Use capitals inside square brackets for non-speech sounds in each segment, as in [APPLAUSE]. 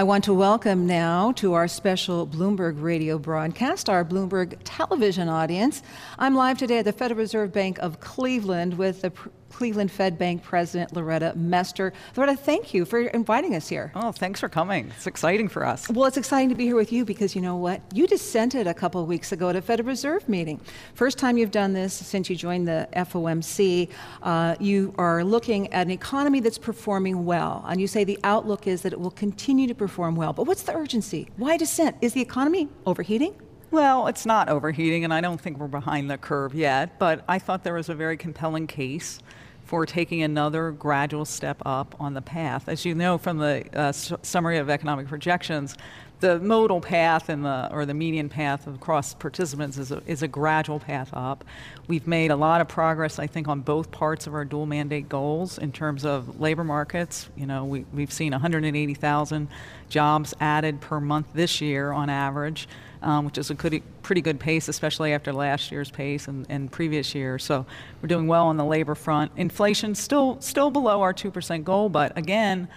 I want to welcome now to our special Bloomberg radio broadcast our Bloomberg television audience. I'm live today at the Federal Reserve Bank of Cleveland with the Cleveland Fed Bank President Loretta Mester. Loretta, thank you for inviting us here. Oh, thanks for coming. It's exciting for us. Well, it's exciting to be here with you because you know what? You dissented a couple of weeks ago at a Federal Reserve meeting. First time you've done this since you joined the FOMC. Uh, you are looking at an economy that's performing well, and you say the outlook is that it will continue to perform well. But what's the urgency? Why dissent? Is the economy overheating? Well, it's not overheating, and I don't think we're behind the curve yet, but I thought there was a very compelling case for taking another gradual step up on the path. As you know from the uh, summary of economic projections, the modal path and the or the median path across participants is a, is a gradual path up. We've made a lot of progress, I think, on both parts of our dual mandate goals in terms of labor markets. You know, we, we've seen 180,000 jobs added per month this year on average um, which is a pretty good pace, especially after last year's pace and, and previous years. So we're doing well on the labor front. Inflation still still below our two percent goal, but again,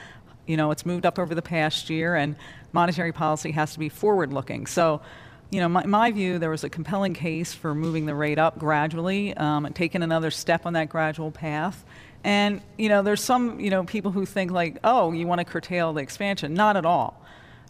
you know, it's moved up over the past year, and monetary policy has to be forward-looking. So you know, my, my, view, there was a compelling case for moving the rate up gradually um, and taking another step on that gradual path. And, you know, there's some, you know, people who think like, oh, you want to curtail the expansion. Not at all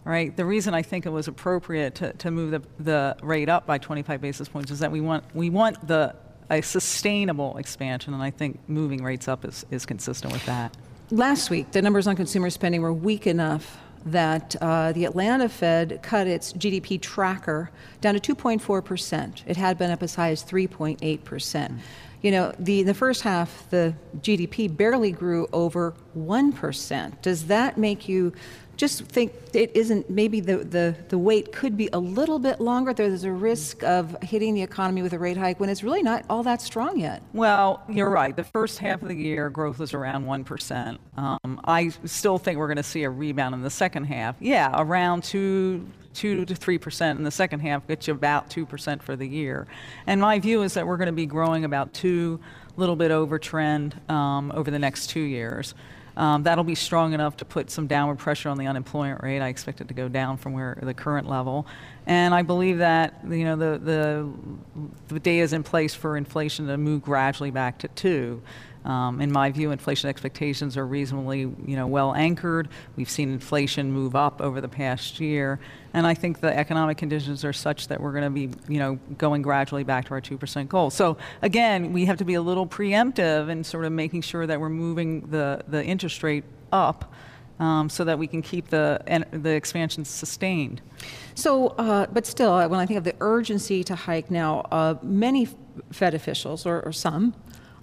right? The reason I think it was appropriate to, to move the, the rate up by 25 basis points is that we want, we want the, a sustainable expansion, and I think moving rates up is, is consistent with that. Last week, the numbers on consumer spending were weak enough that uh, the Atlanta Fed cut its GDP tracker down to 2.4%. It had been up as high as 3.8%. Mm. You know, the, the first half, the GDP barely grew over 1%. Does that make you just think it isn't maybe the, the, the wait could be a little bit longer. There's a risk of hitting the economy with a rate hike when it's really not all that strong yet. Well you're right. The first half of the year growth was around 1% um, i still think we're going to see a rebound in the second half. Yeah around 2 2 to 3% in the second half gets you about 2% for the year. And my view is that we're going to be growing about 2 little bit over trend um, over the next two years um, that'll be strong enough to put some downward pressure on the unemployment rate. I expect it to go down from where the current level, and I believe that you know the the, the data is in place for inflation to move gradually back to two. Um, in my view, inflation expectations are reasonably, you know, well anchored. We've seen inflation move up over the past year, and I think the economic conditions are such that we're going to be, you know, going gradually back to our two percent goal. So again, we have to be a little preemptive in sort of making sure that we're moving the the interest rate up. Um, so that we can keep the the expansion sustained. So, uh, but still, uh, when I think of the urgency to hike now, uh, many Fed officials, or, or some,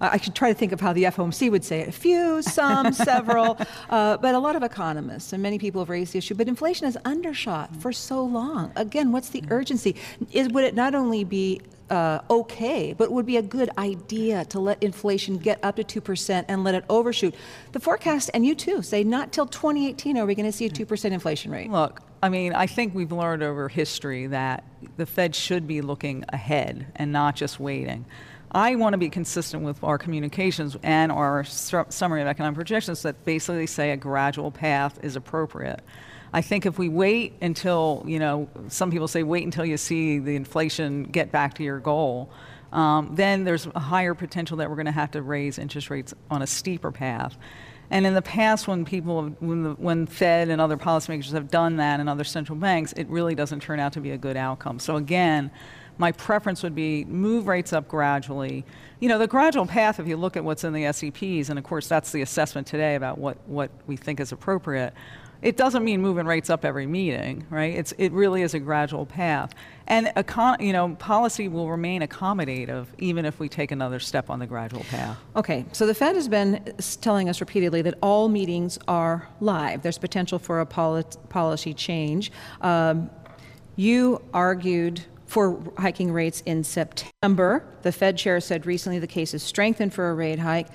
I should try to think of how the FOMC would say it. A few, some, [LAUGHS] several, uh, but a lot of economists and many people have raised the issue. But inflation has undershot for so long. Again, what's the urgency? Is, would it not only be uh, okay, but would be a good idea to let inflation get up to 2% and let it overshoot. The forecast, and you too, say not till 2018 are we going to see a 2% inflation rate. Look, I mean, I think we've learned over history that the Fed should be looking ahead and not just waiting. I want to be consistent with our communications and our summary of economic projections that basically say a gradual path is appropriate. I think if we wait until, you know, some people say wait until you see the inflation get back to your goal, um, then there's a higher potential that we're going to have to raise interest rates on a steeper path. And in the past, when people, when, the, when Fed and other policymakers have done that and other central banks, it really doesn't turn out to be a good outcome. So again, my preference would be move rates up gradually. You know, the gradual path, if you look at what's in the SEPs, and of course that's the assessment today about what, what we think is appropriate, it doesn't mean moving rates up every meeting, right? It's, it really is a gradual path. And econ- you know, policy will remain accommodative even if we take another step on the gradual path. Okay, so the Fed has been telling us repeatedly that all meetings are live. There's potential for a policy change. Um, you argued for hiking rates in September. The Fed chair said recently the case is strengthened for a rate hike.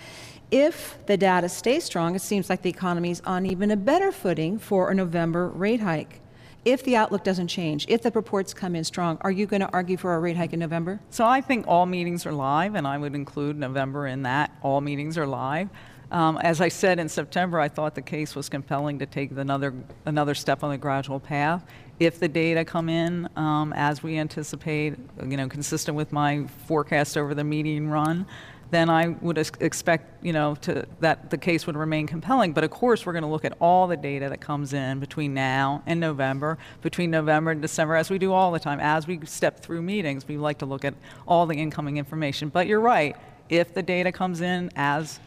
If the data stays strong, it seems like the economy is on even a better footing for a November rate hike. If the outlook doesn't change, if the reports come in strong, are you going to argue for a rate hike in November? So I think all meetings are live, and I would include November in that. All meetings are live. Um, as I said in September, I thought the case was compelling to take another another step on the gradual path. If the data come in um, as we anticipate, you know, consistent with my forecast over the median run, then I would ex- expect, you know, to, that the case would remain compelling. But of course, we're going to look at all the data that comes in between now and November, between November and December, as we do all the time. As we step through meetings, we like to look at all the incoming information. But you're right. If the data comes in as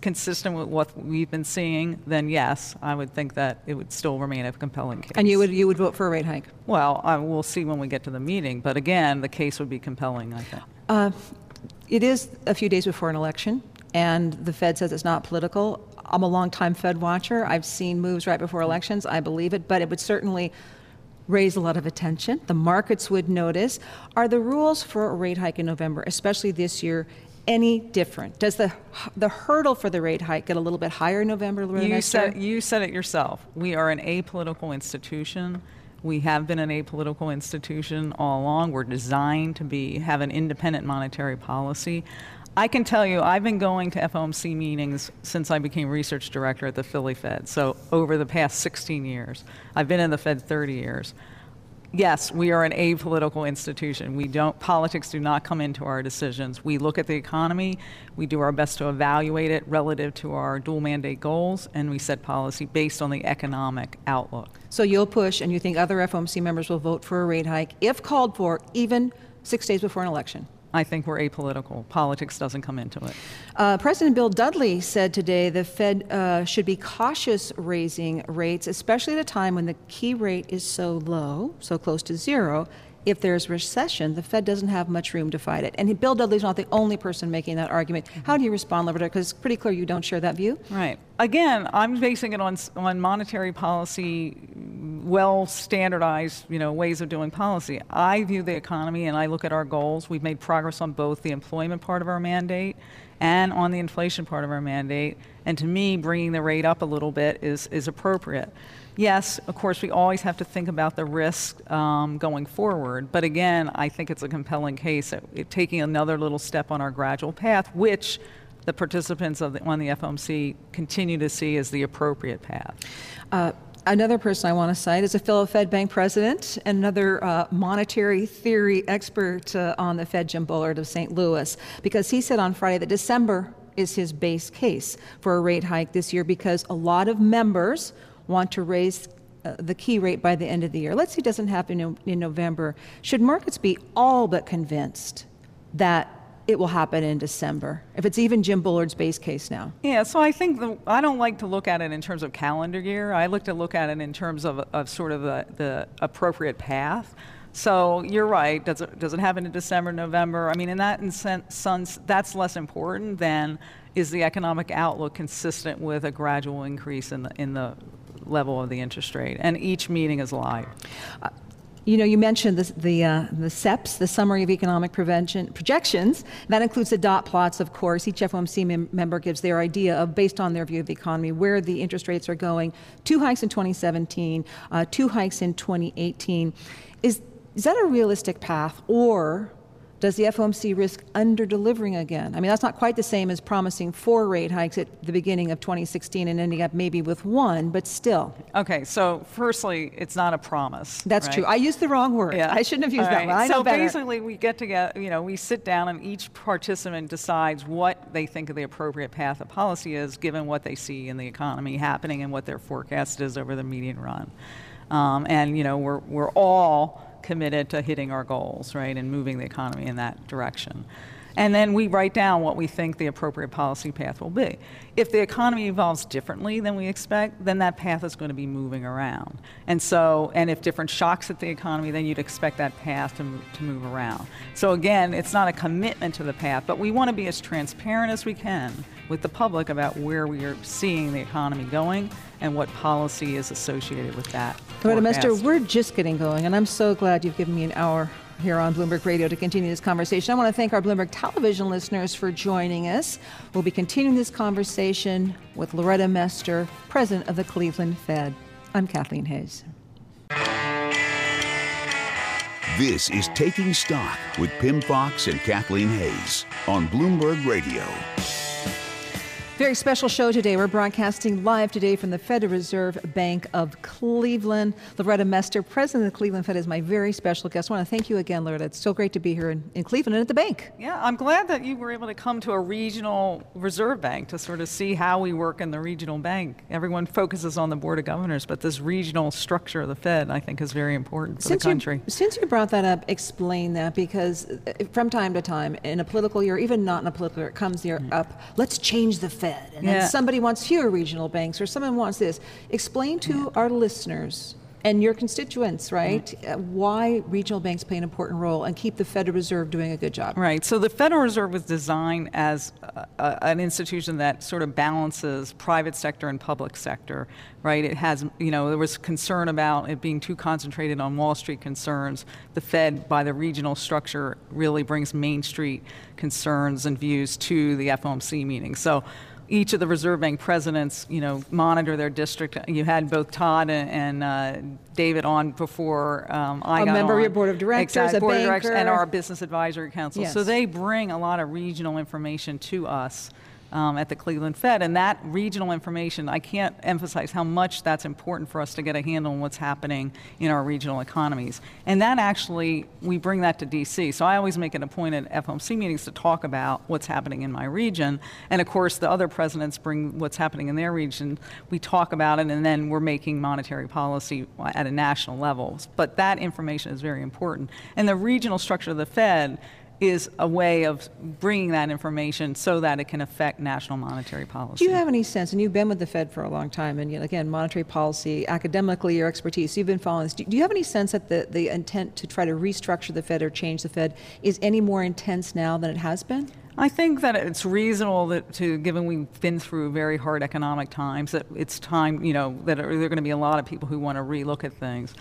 consistent with what we've been seeing, then yes, I would think that it would still remain a compelling case. And you would, you would vote for a rate hike? Well, uh, we'll see when we get to the meeting. But again, the case would be compelling, I think. Uh, it is a few days before an election, and the Fed says it's not political. I'm a longtime Fed watcher. I've seen moves right before elections. I believe it, but it would certainly raise a lot of attention. The markets would notice. Are the rules for a rate hike in November, especially this year, any different? Does the the hurdle for the rate hike get a little bit higher in November? You said you said it yourself. We are an apolitical institution. We have been an apolitical institution all along. We're designed to be have an independent monetary policy. I can tell you, I've been going to FOMC meetings since I became research director at the Philly Fed. So over the past 16 years, I've been in the Fed 30 years yes, we are an apolitical institution. We don't politics do not come into our decisions. We look at the economy, we do our best to evaluate it relative to our dual mandate goals, and we set policy based on the economic outlook. So you'll push, and you think other FOMC members will vote for a rate hike if called for, even six days before an election? I think we're apolitical. Politics doesn't come into it. Uh, President Bill Dudley said today the Fed uh, should be cautious raising rates, especially at a time when the key rate is so low, so close to zero, if there's recession, the Fed doesn't have much room to fight it. And Bill Dudley's not the only person making that argument. How do you respond, Loretta? Because it's pretty clear you don't share that view. Right. Again, I'm basing it on on monetary policy, well standardized, you know, ways of doing policy. I view the economy and I look at our goals. We've made progress on both the employment part of our mandate and on the inflation part of our mandate. And to me, bringing the rate up a little bit is is appropriate yes, of course, we always have to think about the risk um, going forward. But again, I think it's a compelling case at, at taking another little step on our gradual path, which the participants the, on the FOMC continue to see as the appropriate path. Uh, Another person I want to cite is a fellow Fed Bank president and another uh, monetary theory expert uh, on the Fed, Jim Bullard of St. Louis, because he said on Friday that December is his base case for a rate hike this year because a lot of members want to raise uh, the key rate by the end of the year. Let's say it doesn't happen in, in November. Should markets be all but convinced that it will happen in December, if it's even Jim Bullard's base case now. Yeah, so I think the, I don't like to look at it in terms of calendar year. I like to look at it in terms of, of sort of the, the appropriate path. So you're right. Does it, does it happen in December, November? I mean, in that sense, that's less important than is the economic outlook consistent with a gradual increase in the, in the level of the interest rate, and each meeting is live. Uh, you know, you mentioned the the, uh, the SEPs, the Summary of Economic Prevention Projections. That includes the dot plots, of course. Each FOMC mem- member gives their idea of, based on their view of the economy, where the interest rates are going. Two hikes in 2017, uh, two hikes in 2018. Is is that a realistic path, or does the FOMC risk under delivering again? I mean, that's not quite the same as promising four rate hikes at the beginning of 2016 and ending up maybe with one, but still. Okay, so firstly, it's not a promise. That's right? true. I used the wrong word. Yeah. I shouldn't have used that one. I so basically, we get together, you know, we sit down and each participant decides what they think of the appropriate path of policy is given what they see in the economy happening and what their forecast is over the median run. Um, and, you know, we're, we're all committed to hitting our goals, right, and moving the economy in that direction. And then we write down what we think the appropriate policy path will be. If the economy evolves differently than we expect, then that path is going to be moving around. And so, and if different shocks at the economy, then you'd expect that path to to move around. So again, it's not a commitment to the path, but we want to be as transparent as we can with the public about where we are seeing the economy going and what policy is associated with that. But, Mester, we're just getting going, and I'm so glad you've given me an hour here on Bloomberg Radio to continue this conversation. I want to thank our Bloomberg television listeners for joining us. We'll be continuing this conversation with Loretta Mester, president of the Cleveland Fed. I'm Kathleen Hays. This is Taking Stock with Pimm Fox and Kathleen Hays on Bloomberg Radio. Very special show today. We're broadcasting live today from the Federal Reserve Bank of Cleveland. Loretta Mester, president of the Cleveland Fed, is my very special guest. I want to thank you again, Loretta. It's so great to be here in, in Cleveland and at the bank. Yeah, I'm glad that you were able to come to a regional reserve bank to sort of see how we work in the regional bank. Everyone focuses on the Board of Governors, but this regional structure of the Fed, I think, is very important for since the country. You, since you brought that up, explain that because uh, from time to time, in a political year, even not in a political year, it comes here mm-hmm. up, let's change the Fed. And yeah. then somebody wants fewer regional banks or someone wants this. Explain to yeah. our listeners and your constituents, right, mm-hmm. why regional banks play an important role and keep the Federal Reserve doing a good job. Right. So the Federal Reserve was designed as a, a, an institution that sort of balances private sector and public sector, right? It has, you know, there was concern about it being too concentrated on Wall Street concerns. The Fed, by the regional structure, really brings Main Street concerns and views to the FOMC meeting. So each of the Reserve Bank presidents, you know, monitor their district. You had both Todd and, and uh, David on before um, I a got member on. of your board of directors, exactly, a board banker. of directors, and our business advisory council. Yes. So they bring a lot of regional information to us um, at the Cleveland Fed. And that regional information, I can't emphasize how much that's important for us to get a handle on what's happening in our regional economies. And that actually, we bring that to DC. So I always make it a point at FOMC meetings to talk about what's happening in my region. And of course, the other presidents bring what's happening in their region. We talk about it, and then we're making monetary policy at a national level. But that information is very important. And the regional structure of the Fed is a way of bringing that information so that it can affect national monetary policy. Do you have any sense, and you've been with the Fed for a long time, and again, monetary policy, academically, your expertise, you've been following this. Do you have any sense that the, the intent to try to restructure the Fed or change the Fed is any more intense now than it has been? I think that it's reasonable that to, given we've been through very hard economic times, that it's time, you know, that there are going to be a lot of people who want to relook at things.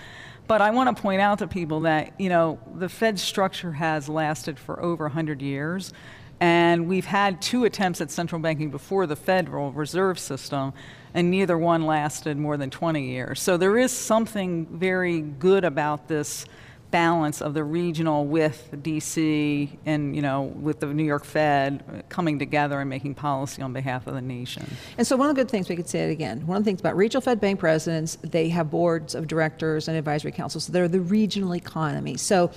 But I want to point out to people that, you know, the Fed structure has lasted for over 100 years. And we've had two attempts at central banking before the Federal Reserve System, and neither one lasted more than 20 years. So there is something very good about this balance of the regional with DC and you know with the New York Fed coming together and making policy on behalf of the nation. And so one of the good things we could say it again. One of the things about regional Fed bank presidents, they have boards of directors and advisory councils. So they're the regional economy. So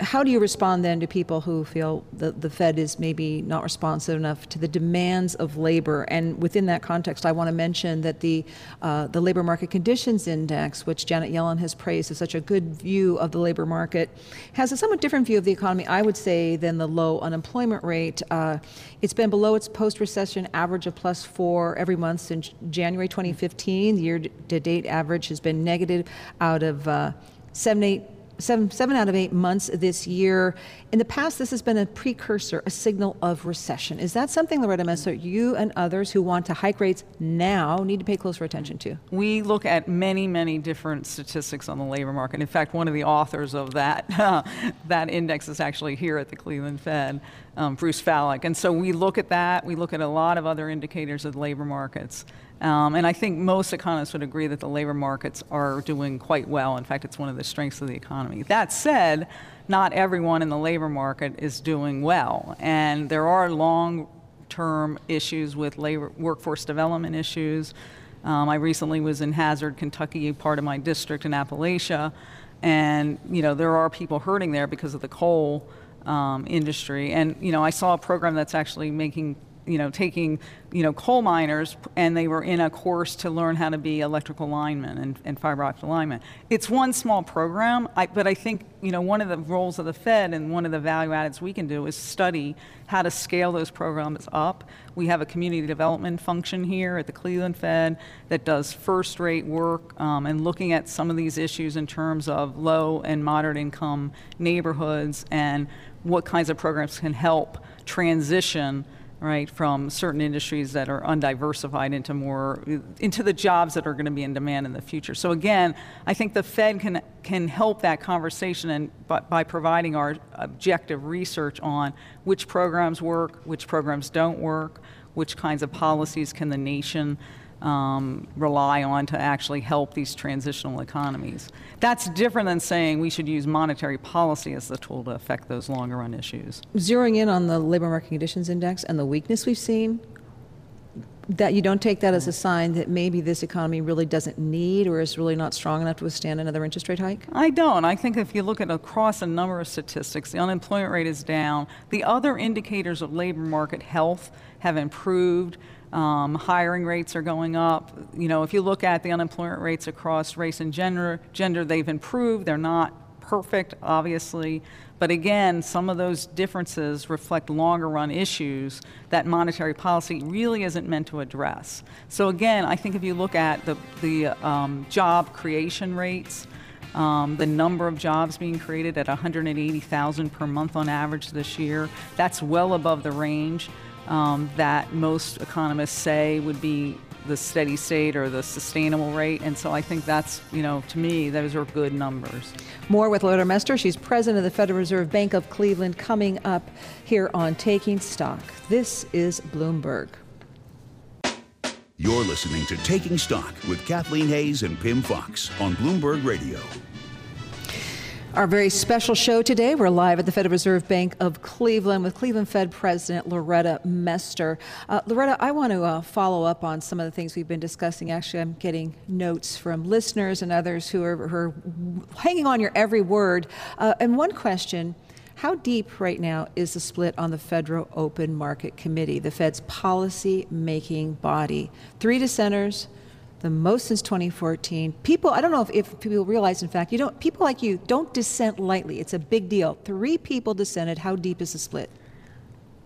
how do you respond then to people who feel that the Fed is maybe not responsive enough to the demands of labor? And within that context, I want to mention that the uh, the labor market conditions index, which Janet Yellen has praised as such a good view of the labor market, has a somewhat different view of the economy, I would say, than the low unemployment rate. Uh, it's been below its post-recession average of plus four every month since January 2015. The year-to-date average has been negative out of uh, seven, eight seven, seven out of eight months this year. In the past, this has been a precursor, a signal of recession. Is that something, Loretta Mester, you and others who want to hike rates now need to pay closer attention to? We look at many, many different statistics on the labor market. In fact, one of the authors of that, [LAUGHS] that index is actually here at the Cleveland Fed, um, Bruce Fallick. And so we look at that. We look at a lot of other indicators of the labor markets. Um, and I think most economists would agree that the labor markets are doing quite well. In fact, it's one of the strengths of the economy. That said, not everyone in the labor market is doing well. And there are long term issues with labor, workforce development issues. Um, I recently was in Hazard, Kentucky, part of my district in Appalachia. And, you know, there are people hurting there because of the coal um, industry. And, you know, I saw a program that's actually making you know, taking, you know, coal miners and they were in a course to learn how to be electrical linemen and, and fiber optic linemen. It's one small program, I, but I think, you know, one of the roles of the Fed and one of the value addeds we can do is study how to scale those programs up. We have a community development function here at the Cleveland Fed that does first rate work um, and looking at some of these issues in terms of low and moderate income neighborhoods and what kinds of programs can help transition right, from certain industries that are undiversified into more into the jobs that are going to be in demand in the future. So again, I think the Fed can can help that conversation and by, by providing our objective research on which programs work, which programs don't work, which kinds of policies can the nation um, rely on to actually help these transitional economies. That's different than saying we should use monetary policy as the tool to affect those longer run issues. Zeroing in on the labor market conditions index and the weakness we've seen, that you don't take that as a sign that maybe this economy really doesn't need or is really not strong enough to withstand another interest rate hike? I don't. I think if you look at across a number of statistics, the unemployment rate is down. The other indicators of labor market health have improved. Um, hiring rates are going up. You know, if you look at the unemployment rates across race and gender, gender they've improved. They're not perfect, obviously, but again, some of those differences reflect longer run issues that monetary policy really isn't meant to address. So again, I think if you look at the, the um, job creation rates, um, the number of jobs being created at 180,000 per month on average this year, that's well above the range um, that most economists say would be the steady state or the sustainable rate. And so I think that's, you know, to me, those are good numbers. More with Loretta Mester. She's president of the Federal Reserve Bank of Cleveland coming up here on Taking Stock. This is Bloomberg. You're listening to Taking Stock with Kathleen Hays and Pimm Fox on Bloomberg Radio. Our very special show today. We're live at the Federal Reserve Bank of Cleveland with Cleveland Fed President Loretta Mester. Uh, Loretta, I want to uh, follow up on some of the things we've been discussing. Actually, I'm getting notes from listeners and others who are, who are hanging on your every word. Uh, and one question how deep right now is the split on the Federal Open Market Committee, the Fed's policy making body? Three dissenters, the most since 2014. People, I don't know if, if, people realize, in fact, you don't. People like you don't dissent lightly. It's a big deal. Three people dissented. How deep is the split?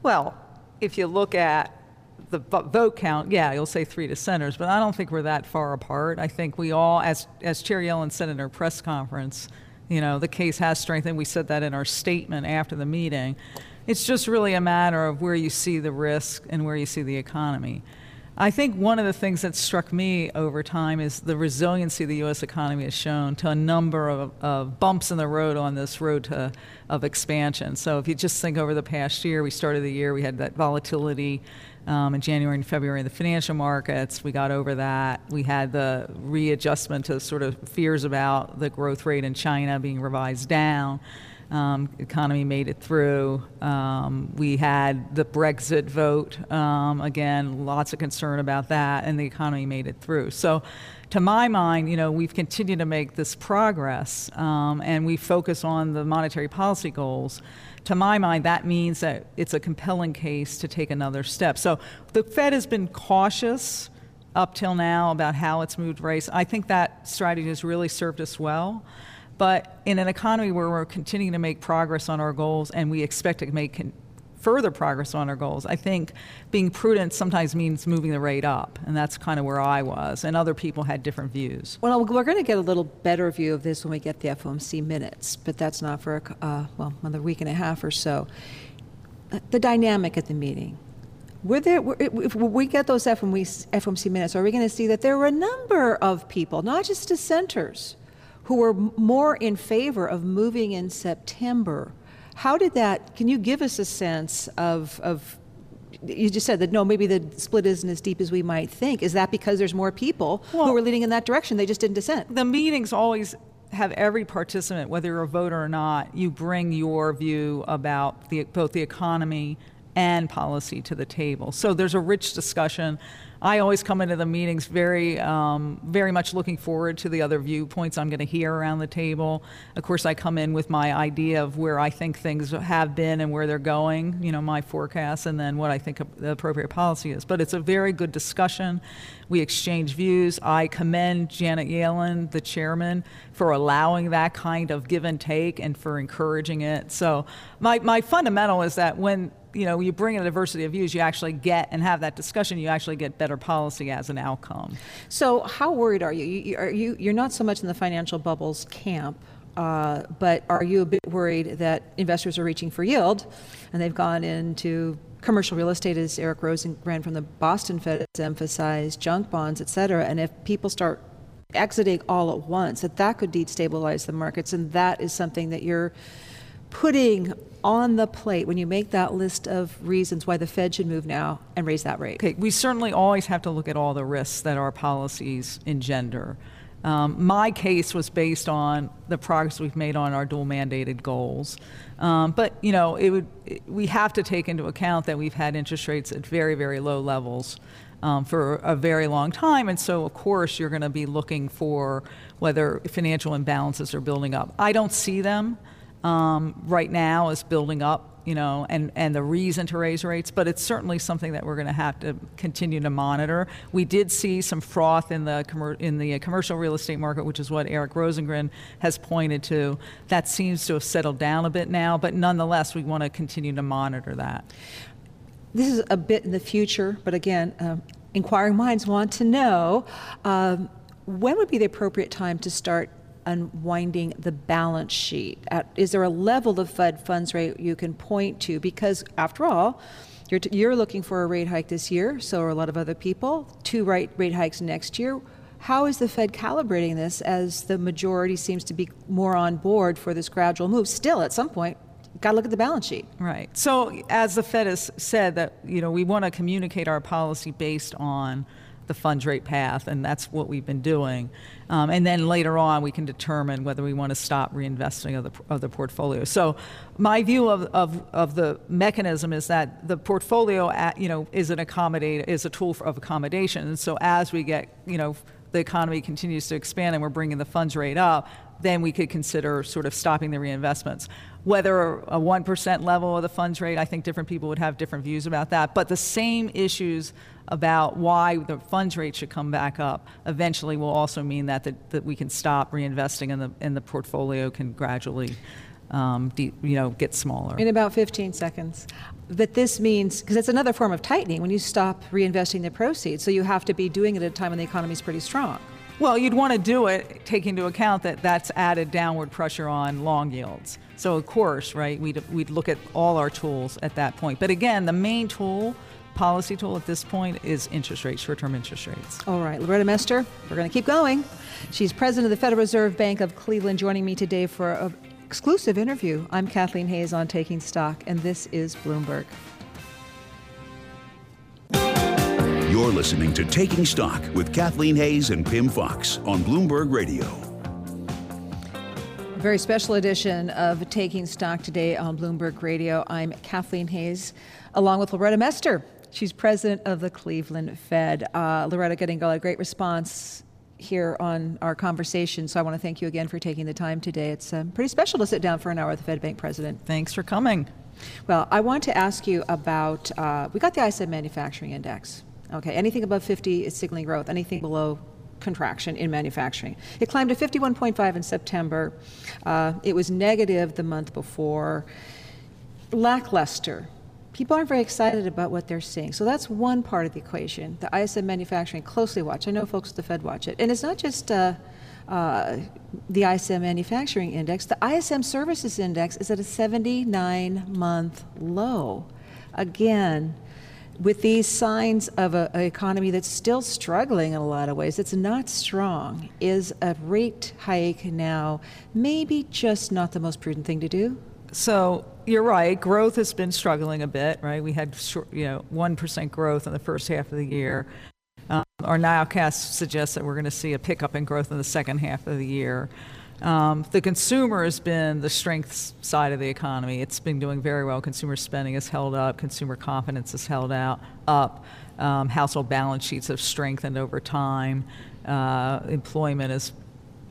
Well, if you look at the vote count, yeah, you'll say three dissenters, but I don't think we're that far apart. I think we all, as as Chair Yellen said in her press conference, you know, the case has strengthened. We said that in our statement after the meeting. It's just really a matter of where you see the risk and where you see the economy. I think one of the things that struck me over time is the resiliency the U.S. economy has shown to a number of, of bumps in the road on this road to, of expansion. So if you just think over the past year, we started the year, we had that volatility um, in January and February in the financial markets. We got over that. We had the readjustment to sort of fears about the growth rate in China being revised down. Um, economy made it through. Um, we had the Brexit vote. Um, again, lots of concern about that, and the economy made it through. So, to my mind, you know, we've continued to make this progress, um, and we focus on the monetary policy goals. To my mind, that means that it's a compelling case to take another step. So, the Fed has been cautious up till now about how it's moved rates. I think that strategy has really served us well. But in an economy where we're continuing to make progress on our goals and we expect to make con- further progress on our goals, I think being prudent sometimes means moving the rate up. And that's kind of where I was. And other people had different views. Well, we're going to get a little better view of this when we get the FOMC minutes, but that's not for, uh, well, another week and a half or so. Uh, the dynamic at the meeting. Were there, if we get those FOMC minutes, are we going to see that there were a number of people, not just dissenters, who were more in favor of moving in September. How did that, can you give us a sense of, of you just said that no, maybe the split isn't as deep as we might think. Is that because there's more people well, who are leading in that direction? They just didn't dissent. The meetings always have every participant, whether you're a voter or not, you bring your view about the, both the economy and policy to the table. So there's a rich discussion I always come into the meetings very, um, very much looking forward to the other viewpoints I'm going to hear around the table. Of course, I come in with my idea of where I think things have been and where they're going, you know, my forecast, and then what I think the appropriate policy is. But it's a very good discussion. We exchange views. I commend Janet Yellen, the chairman, for allowing that kind of give and take and for encouraging it. So my, my fundamental is that when you know, you bring in a diversity of views, you actually get and have that discussion, you actually get better policy as an outcome. So, how worried are you? you are you you're not so much in the financial bubbles camp. Uh, but are you a bit worried that investors are reaching for yield and they've gone into commercial real estate, as Eric Rosengren from the Boston Fed has emphasized, junk bonds, et cetera? And if people start exiting all at once, that that could destabilize the markets, and that is something that you're putting on the plate when you make that list of reasons why the Fed should move now and raise that rate? Okay, we certainly always have to look at all the risks that our policies engender. Um, my case was based on the progress we've made on our dual mandated goals. Um, but you know, it would, it, we have to take into account that we've had interest rates at very, very low levels um, for a very long time. And so, of course, you're going to be looking for whether financial imbalances are building up. I don't see them um, right now is building up you know, and, and the reason to raise rates, but it's certainly something that we're going to have to continue to monitor. We did see some froth in the commer- in the commercial real estate market, which is what Eric Rosengren has pointed to. That seems to have settled down a bit now, but nonetheless, we want to continue to monitor that. This is a bit in the future, but again, um, inquiring minds want to know um, when would be the appropriate time to start unwinding the balance sheet? At, is there a level of Fed funds rate you can point to? Because after all, you're, t- you're looking for a rate hike this year, so are a lot of other people. Two rate, rate hikes next year. How is the Fed calibrating this as the majority seems to be more on board for this gradual move? Still, at some point, got to look at the balance sheet. Right. So, as the Fed has said, that you know we want to communicate our policy based on the funds rate path, and that's what we've been doing. Um, and then later on, we can determine whether we want to stop reinvesting of the, of the portfolio. So, my view of, of, of the mechanism is that the portfolio, at, you know, is an accommodate is a tool for, of accommodation. And so, as we get, you know, the economy continues to expand and we're bringing the funds rate up, then we could consider sort of stopping the reinvestments. Whether a 1% level of the funds rate, I think different people would have different views about that. But the same issues about why the funds rate should come back up eventually will also mean that, that, that we can stop reinvesting and the, and the portfolio can gradually um, de, you know, get smaller. In about 15 seconds. That this means, because it's another form of tightening when you stop reinvesting the proceeds. So you have to be doing it at a time when the economy is pretty strong. Well, you'd want to do it taking into account that that's added downward pressure on long yields. So, of course, right, we'd, we'd look at all our tools at that point. But again, the main tool policy tool at this point is interest rates, short term interest rates. All right, Loretta Mester, we're going to keep going. She's president of the Federal Reserve Bank of Cleveland, joining me today for an exclusive interview. I'm Kathleen Hays on Taking Stock, and this is Bloomberg. You're listening to Taking Stock with Kathleen Hays and Pimm Fox on Bloomberg Radio. A very special edition of Taking Stock today on Bloomberg Radio. I'm Kathleen Hays, along with Loretta Mester. She's president of the Cleveland Fed. Uh, Loretta getting a great response here on our conversation, so I want to thank you again for taking the time today. It's um, pretty special to sit down for an hour with the Fed Bank president. Thanks for coming. Well, I want to ask you about uh, we got the ISM Manufacturing Index. Okay, anything above 50 is signaling growth. Anything below contraction in manufacturing. It climbed to 51.5 in September. Uh, it was negative the month before. Lackluster people aren't very excited about what they're seeing. So that's one part of the equation. The ISM manufacturing closely watch. I know folks at the Fed watch it. And it's not just uh, uh, the ISM manufacturing index, the ISM services index is at a 79 month low. Again, with these signs of an economy that's still struggling in a lot of ways, it's not strong. Is a rate hike now maybe just not the most prudent thing to do? So you're right. Growth has been struggling a bit, right? We had you know one percent growth in the first half of the year. Um, our nowcast suggests that we're going to see a pickup in growth in the second half of the year. Um, the consumer has been the strength side of the economy. It's been doing very well. Consumer spending has held up. Consumer confidence has held out up. Um, household balance sheets have strengthened over time. Uh, employment is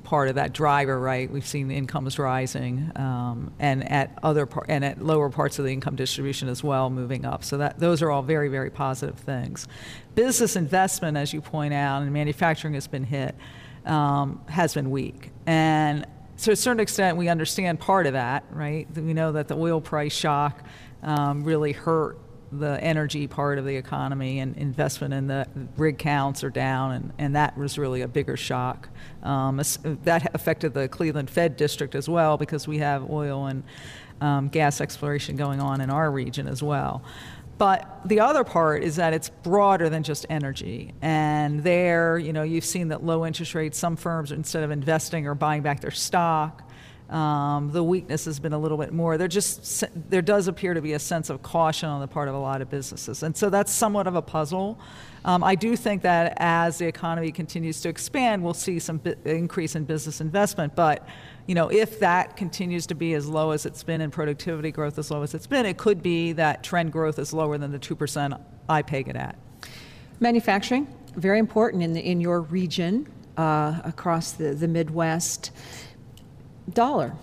part of that driver, right? We've seen incomes rising, um, and at other par- and at lower parts of the income distribution as well, moving up. So that those are all very, very positive things. Business investment, as you point out, and manufacturing has been hit, um, has been weak, and to a certain extent, we understand part of that, right? We know that the oil price shock um, really hurt the energy part of the economy and investment in the rig counts are down, and, and that was really a bigger shock. Um, that affected the Cleveland Fed district as well because we have oil and um, gas exploration going on in our region as well. But the other part is that it's broader than just energy. And there, you know, you've seen that low interest rates, some firms, instead of investing or buying back their stock, um, the weakness has been a little bit more. There just there does appear to be a sense of caution on the part of a lot of businesses, and so that's somewhat of a puzzle. Um, I do think that as the economy continues to expand, we'll see some increase in business investment. But you know, if that continues to be as low as it's been and productivity growth as low as it's been, it could be that trend growth is lower than the two percent I peg it at. Manufacturing, very important in, the, in your region uh, across the, the Midwest. Dollar,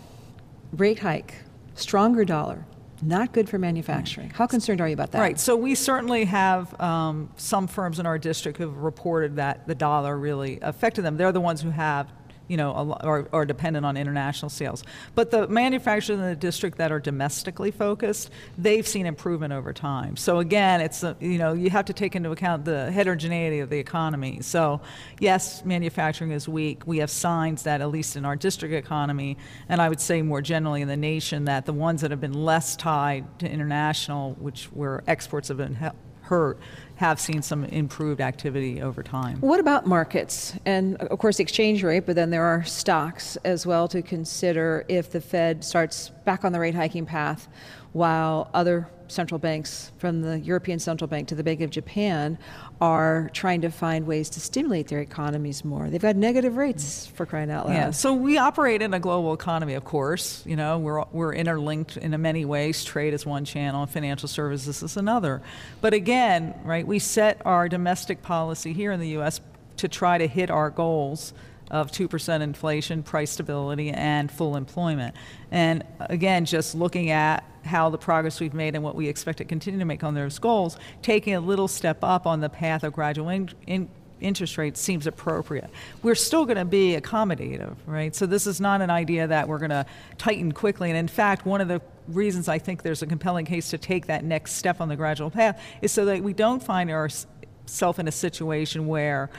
rate hike, stronger dollar, not good for manufacturing. How concerned are you about that? Right. So we certainly have um, some firms in our district who've reported that the dollar really affected them. They're the ones who have you know, are, are dependent on international sales. But the manufacturers in the district that are domestically focused, they've seen improvement over time. So again, it's a, you know you have to take into account the heterogeneity of the economy. So yes, manufacturing is weak. We have signs that at least in our district economy, and I would say more generally in the nation, that the ones that have been less tied to international, which where exports have been hurt, have seen some improved activity over time. What about markets? And of course, exchange rate, but then there are stocks as well to consider if the Fed starts back on the rate hiking path while other central banks, from the European Central Bank to the Bank of Japan, are trying to find ways to stimulate their economies more. They've got negative rates for crying out loud. Yeah, so we operate in a global economy, of course. You know, we're, we're interlinked in many ways. Trade is one channel, financial services is another. But again, right, we set our domestic policy here in the U.S. to try to hit our goals of 2% inflation, price stability, and full employment. And again, just looking at how the progress we've made and what we expect to continue to make on those goals, taking a little step up on the path of gradual in, in, interest rates seems appropriate. We're still going to be accommodative, right? So this is not an idea that we're going to tighten quickly. And in fact, one of the reasons I think there's a compelling case to take that next step on the gradual path is so that we don't find ourselves in a situation where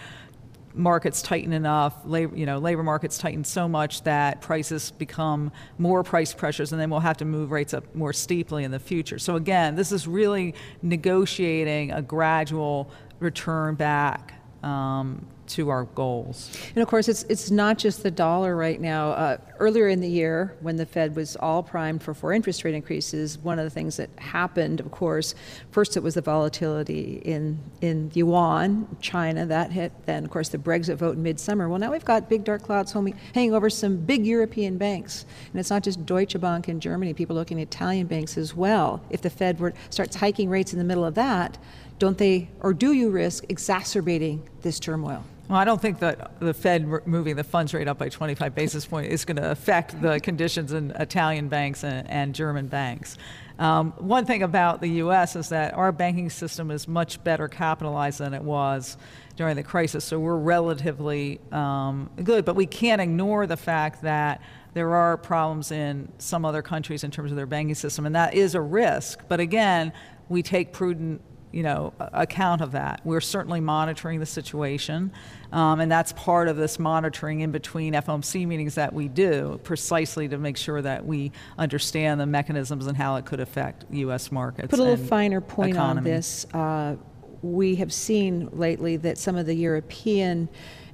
markets tighten enough, labor, you know, labor markets tighten so much that prices become more price pressures, and then we'll have to move rates up more steeply in the future. So again, this is really negotiating a gradual return back um, to our goals. And of course, it's, it's not just the dollar right now. Uh, earlier in the year, when the Fed was all primed for four interest rate increases, one of the things that happened, of course, first it was the volatility in, in yuan, China, that hit. Then, of course, the Brexit vote in midsummer. Well, now we've got big dark clouds hanging over some big European banks. And it's not just Deutsche Bank in Germany, people looking at Italian banks as well. If the Fed were, starts hiking rates in the middle of that, don't they, or do you risk exacerbating this turmoil? Well, I don't think that the Fed moving the funds rate up by 25 basis points is going to affect the conditions in Italian banks and, and German banks. Um, one thing about the U.S. is that our banking system is much better capitalized than it was during the crisis, so we're relatively um, good. But we can't ignore the fact that there are problems in some other countries in terms of their banking system, and that is a risk. But again, we take prudent you know, account of that. We're certainly monitoring the situation, um, and that's part of this monitoring in between FOMC meetings that we do, precisely to make sure that we understand the mechanisms and how it could affect U.S. markets. Put a little finer point economy. on this. Uh, we have seen lately that some of the European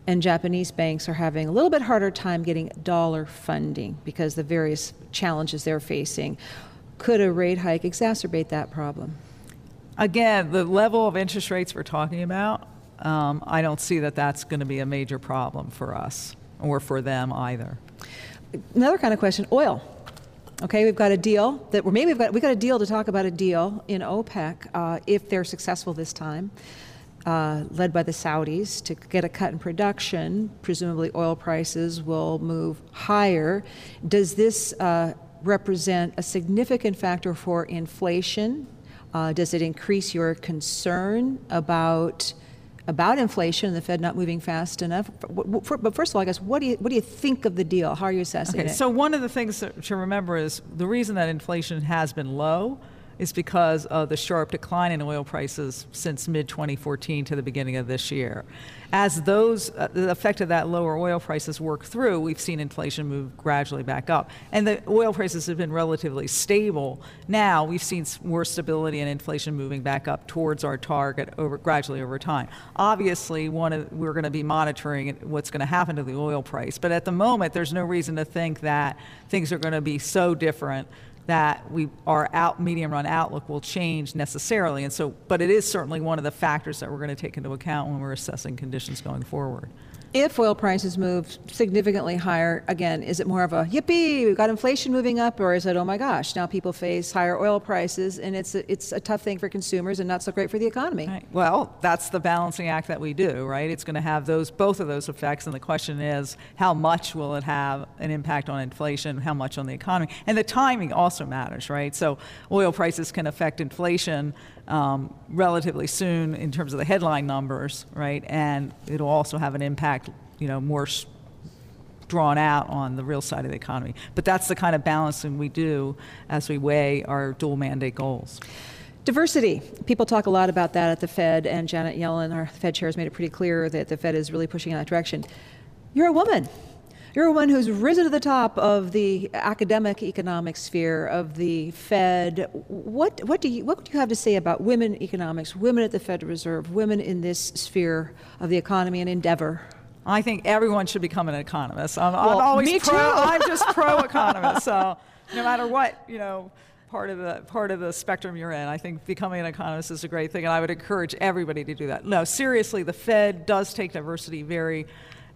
and Japanese banks are having a little bit harder time getting dollar funding because the various challenges they're facing. Could a rate hike exacerbate that problem? Again, the level of interest rates we're talking about, um, I don't see that that's going to be a major problem for us or for them either. Another kind of question oil. Okay, we've got a deal that, or maybe we've got, we've got a deal to talk about a deal in OPEC uh, if they're successful this time. Uh, led by the Saudis to get a cut in production. Presumably, oil prices will move higher. Does this uh, represent a significant factor for inflation uh, does it increase your concern about about inflation and the Fed not moving fast enough? But first of all, I guess, what do you, what do you think of the deal? How are you assessing okay, it? So, one of the things to remember is the reason that inflation has been low is because of the sharp decline in oil prices since mid 2014 to the beginning of this year. As those, uh, the effect of that lower oil prices work through, we've seen inflation move gradually back up. And the oil prices have been relatively stable. Now we've seen more stability and inflation moving back up towards our target over, gradually over time. Obviously, one of, we're going to be monitoring what's going to happen to the oil price. But at the moment, there's no reason to think that things are going to be so different that we our out medium run outlook will change necessarily. And so but it is certainly one of the factors that we're going to take into account when we're assessing conditions going forward If oil prices move significantly higher, again, is it more of a yippee, we've got inflation moving up, or is it, oh my gosh, now people face higher oil prices and it's a, it's a tough thing for consumers and not so great for the economy? Right. Well, that's the balancing act that we do, right? It's going to have those both of those effects, and the question is, how much will it have an impact on inflation? How much on the economy? And the timing also matters, right? So, oil prices can affect inflation um, relatively soon in terms of the headline numbers, right? And it'll also have an impact, you know, more drawn out on the real side of the economy. But that's the kind of balancing we do as we weigh our dual mandate goals. Diversity. People talk a lot about that at the Fed, and Janet Yellen, our Fed chair, has made it pretty clear that the Fed is really pushing in that direction. You're a woman. You're a woman who's risen to the top of the academic economic sphere of the Fed. What, what, do you, what do you have to say about women economics, women at the Federal Reserve, women in this sphere of the economy and endeavor? I think everyone should become an economist. I'm, Well, I'm always me pro. too. I'm just [LAUGHS] pro economist. So no matter what you know, part of the part of the spectrum you're in, I think becoming an economist is a great thing, and I would encourage everybody to do that. No, seriously, the Fed does take diversity very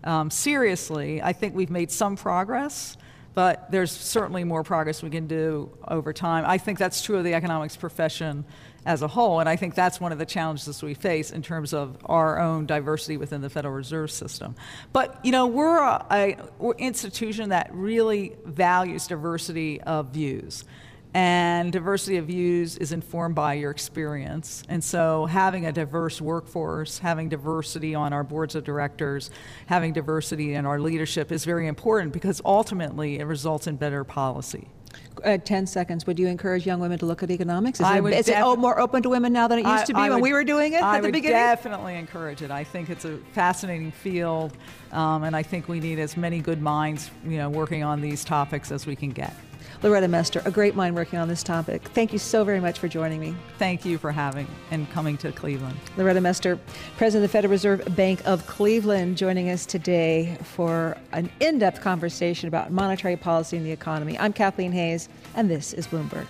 um, seriously. I think we've made some progress. But there's certainly more progress we can do over time. I think that's true of the economics profession as a whole, and I think that's one of the challenges we face in terms of our own diversity within the Federal Reserve System. But you know, we're an institution that really values diversity of views. And diversity of views is informed by your experience. And so, having a diverse workforce, having diversity on our boards of directors, having diversity in our leadership is very important because ultimately it results in better policy. Uh, 10 seconds. Would you encourage young women to look at economics? Is, I it, would is it oh, more open to women now than it used I- to be I when would- we were doing it I at the would beginning? definitely encourage it. I think it's a fascinating field, um, and I think we need as many good minds, you know, working on these topics as we can get. Loretta Mester, a great mind working on this topic. Thank you so very much for joining me. Thank you for having and coming to Cleveland. Loretta Mester, President of the Federal Reserve Bank of Cleveland, joining us today for an in depth conversation about monetary policy and the economy. I'm Kathleen Hays, and this is Bloomberg.